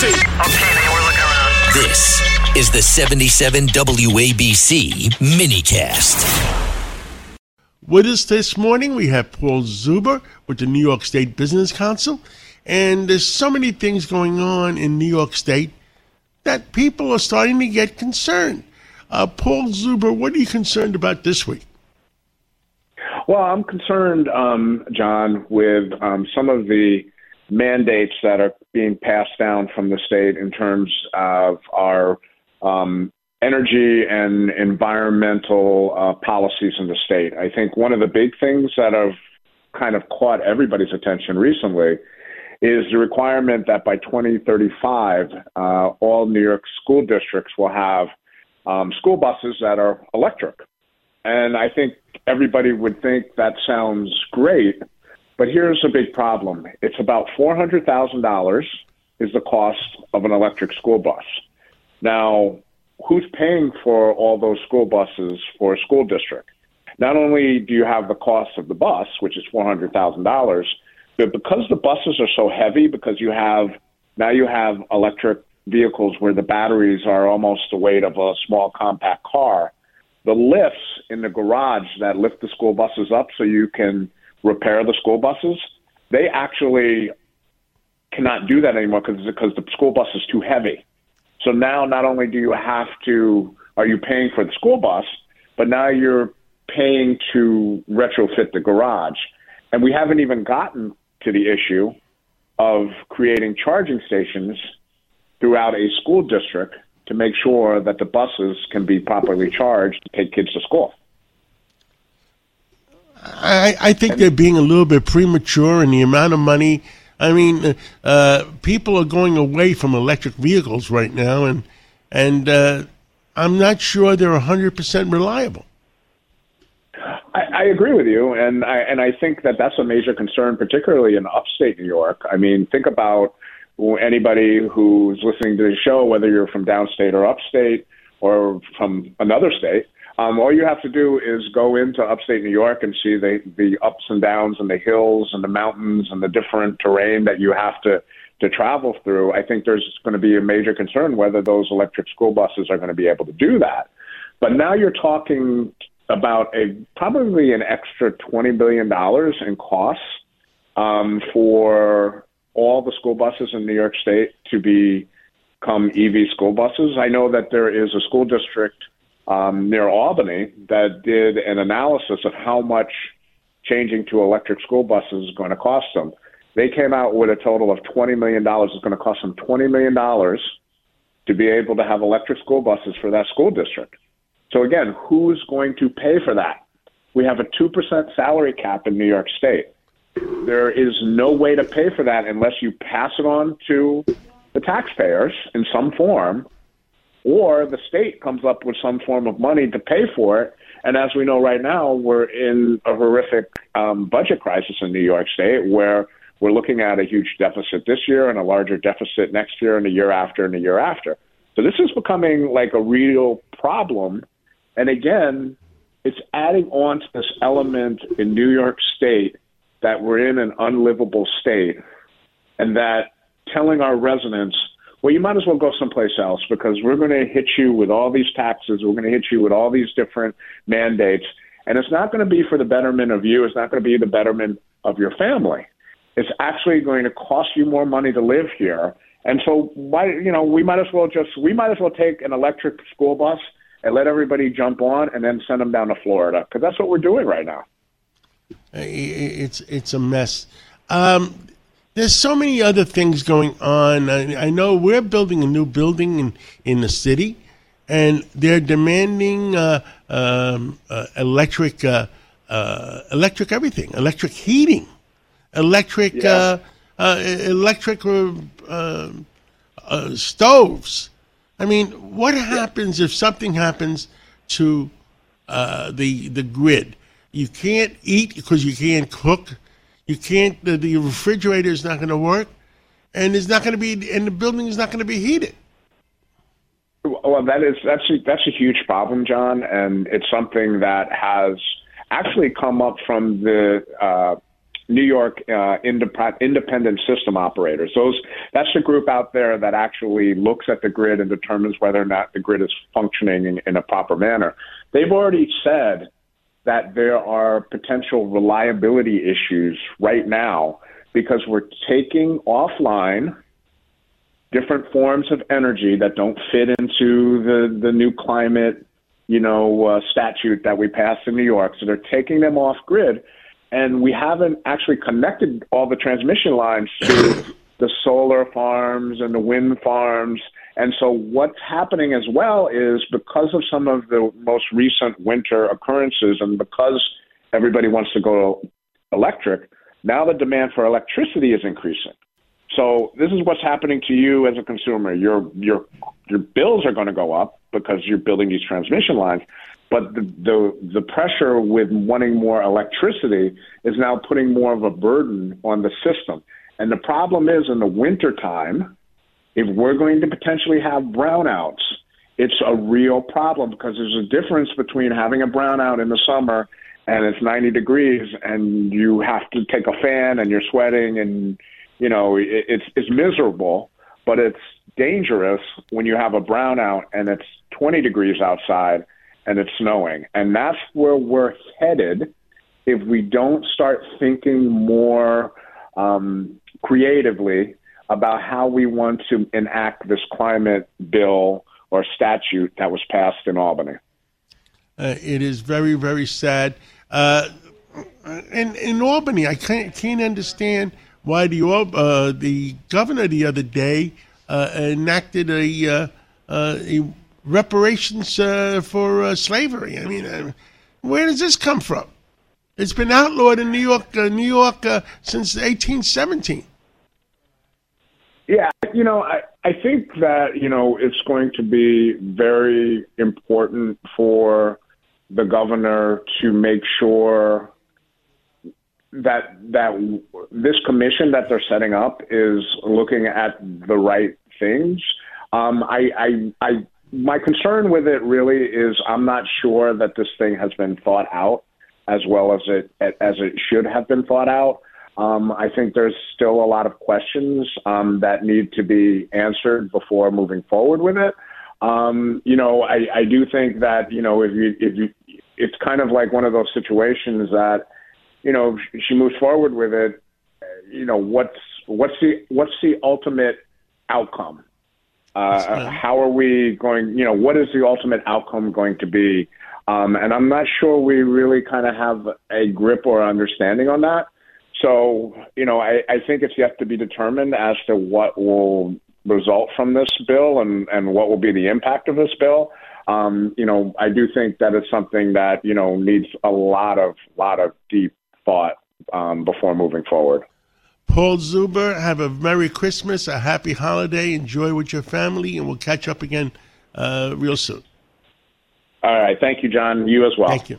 WABC. Okay, man, we're looking around. This is the 77 WABC minicast. With us this morning, we have Paul Zuber with the New York State Business Council. And there's so many things going on in New York State that people are starting to get concerned. Uh, Paul Zuber, what are you concerned about this week? Well, I'm concerned, um, John, with um, some of the mandates that are being passed down from the state in terms of our um, energy and environmental uh, policies in the state. I think one of the big things that have kind of caught everybody's attention recently is the requirement that by 2035, uh, all New York school districts will have um, school buses that are electric. And I think everybody would think that sounds great, but here's a big problem. It's about $400,000 is the cost of an electric school bus. Now, who's paying for all those school buses for a school district? Not only do you have the cost of the bus, which is $400,000, but because the buses are so heavy, because you have now you have electric vehicles where the batteries are almost the weight of a small compact car, the lifts in the garage that lift the school buses up so you can repair the school buses, they actually cannot do that anymore because because the school bus is too heavy. So now not only do you have to are you paying for the school bus, but now you're paying to retrofit the garage. And we haven't even gotten to the issue of creating charging stations throughout a school district to make sure that the buses can be properly charged to take kids to school. I, I think they're being a little bit premature in the amount of money. I mean, uh, people are going away from electric vehicles right now, and and uh, I'm not sure they're 100% reliable. I, I agree with you, and I and I think that that's a major concern, particularly in upstate New York. I mean, think about anybody who's listening to the show, whether you're from downstate or upstate or from another state. Um, all you have to do is go into upstate New York and see the the ups and downs and the hills and the mountains and the different terrain that you have to to travel through. I think there's going to be a major concern whether those electric school buses are going to be able to do that. But now you're talking about a probably an extra twenty billion dollars in costs um, for all the school buses in New York State to become EV school buses. I know that there is a school district um, near Albany that did an analysis of how much changing to electric school buses is going to cost them. They came out with a total of $20 million. It's going to cost them $20 million to be able to have electric school buses for that school district. So, again, who's going to pay for that? We have a 2% salary cap in New York State. There is no way to pay for that unless you pass it on to the taxpayers in some form, or the state comes up with some form of money to pay for it. And as we know right now, we're in a horrific um, budget crisis in New York State where we're looking at a huge deficit this year and a larger deficit next year and the year after and the year after. So this is becoming like a real problem. And again, it's adding on to this element in New York State that we're in an unlivable state and that telling our residents, well, you might as well go someplace else because we're going to hit you with all these taxes. We're going to hit you with all these different mandates. And it's not going to be for the betterment of you. It's not going to be the betterment of your family. It's actually going to cost you more money to live here. And so, why, you know, we might as well just, we might as well take an electric school bus and let everybody jump on and then send them down to Florida because that's what we're doing right now. It's it's a mess. Um, there's so many other things going on. I, I, know we're building a new building in in the city, and they're demanding uh, um, uh, electric uh, uh electric everything, electric heating, electric yeah. Uh, uh, electric stoves. I mean, what happens if something happens to the the grid? You can't eat because you can't cook. You can't. The, the refrigerator is not going to work, and it's not going to be. And the building is not going to be heated. Well, that is that's a, that's a huge problem, John, and it's something that has actually come up from the uh, New York uh, indep- independent system operators. Those that's the group out there that actually looks at the grid and determines whether or not the grid is functioning in, in a proper manner. They've already said that there are potential reliability issues right now because we're taking offline different forms of energy that don't fit into the the new climate, you know, uh, statute that we passed in New York. So they're taking them off grid and we haven't actually connected all the transmission lines to the solar farms and the wind farms. And so what's happening as well is because of some of the most recent winter occurrences and because everybody wants to go electric, now the demand for electricity is increasing. So this is what's happening to you as a consumer. Your your your bills are going to go up because you're building these transmission lines, but the, the the pressure with wanting more electricity is now putting more of a burden on the system. And the problem is in the wintertime, if we're going to potentially have brownouts, it's a real problem because there's a difference between having a brownout in the summer and it's 90 degrees and you have to take a fan and you're sweating and you know it, it's it's miserable, but it's dangerous when you have a brownout and it's 20 degrees outside and it's snowing. And that's where we're headed if we don't start thinking more um, creatively about how we want to enact this climate bill or statute that was passed in Albany. Uh, it is very, very sad. Uh, in, in Albany, I can't, can't understand why the uh, the governor the other day uh, enacted a, uh, uh, a reparations for slavery. I mean, where does this come from? It's been outlawed in New York, uh, New York uh, since 1817. Yeah, you know, I, I think that, you know, it's going to be very important for the governor to make sure that that this commission that they're setting up is looking at the right things. Um, I, I I my concern with it really is I'm not sure that this thing has been thought out as well as it as it should have been thought out. Um, I think there's still a lot of questions um, that need to be answered before moving forward with it. Um, you know, I, I do think that you know if you if you it's kind of like one of those situations that you know she moves forward with it. You know what's what's the what's the ultimate outcome? Uh, how are we going? You know, what is the ultimate outcome going to be? Um, and I'm not sure we really kind of have a grip or understanding on that. So, you know, I, I think it's yet to be determined as to what will result from this bill and, and what will be the impact of this bill. Um, you know, I do think that it's something that, you know, needs a lot of, lot of deep thought um, before moving forward. Paul Zuber, have a Merry Christmas, a Happy Holiday, enjoy with your family, and we'll catch up again uh, real soon. All right. Thank you, John. You as well. Thank you.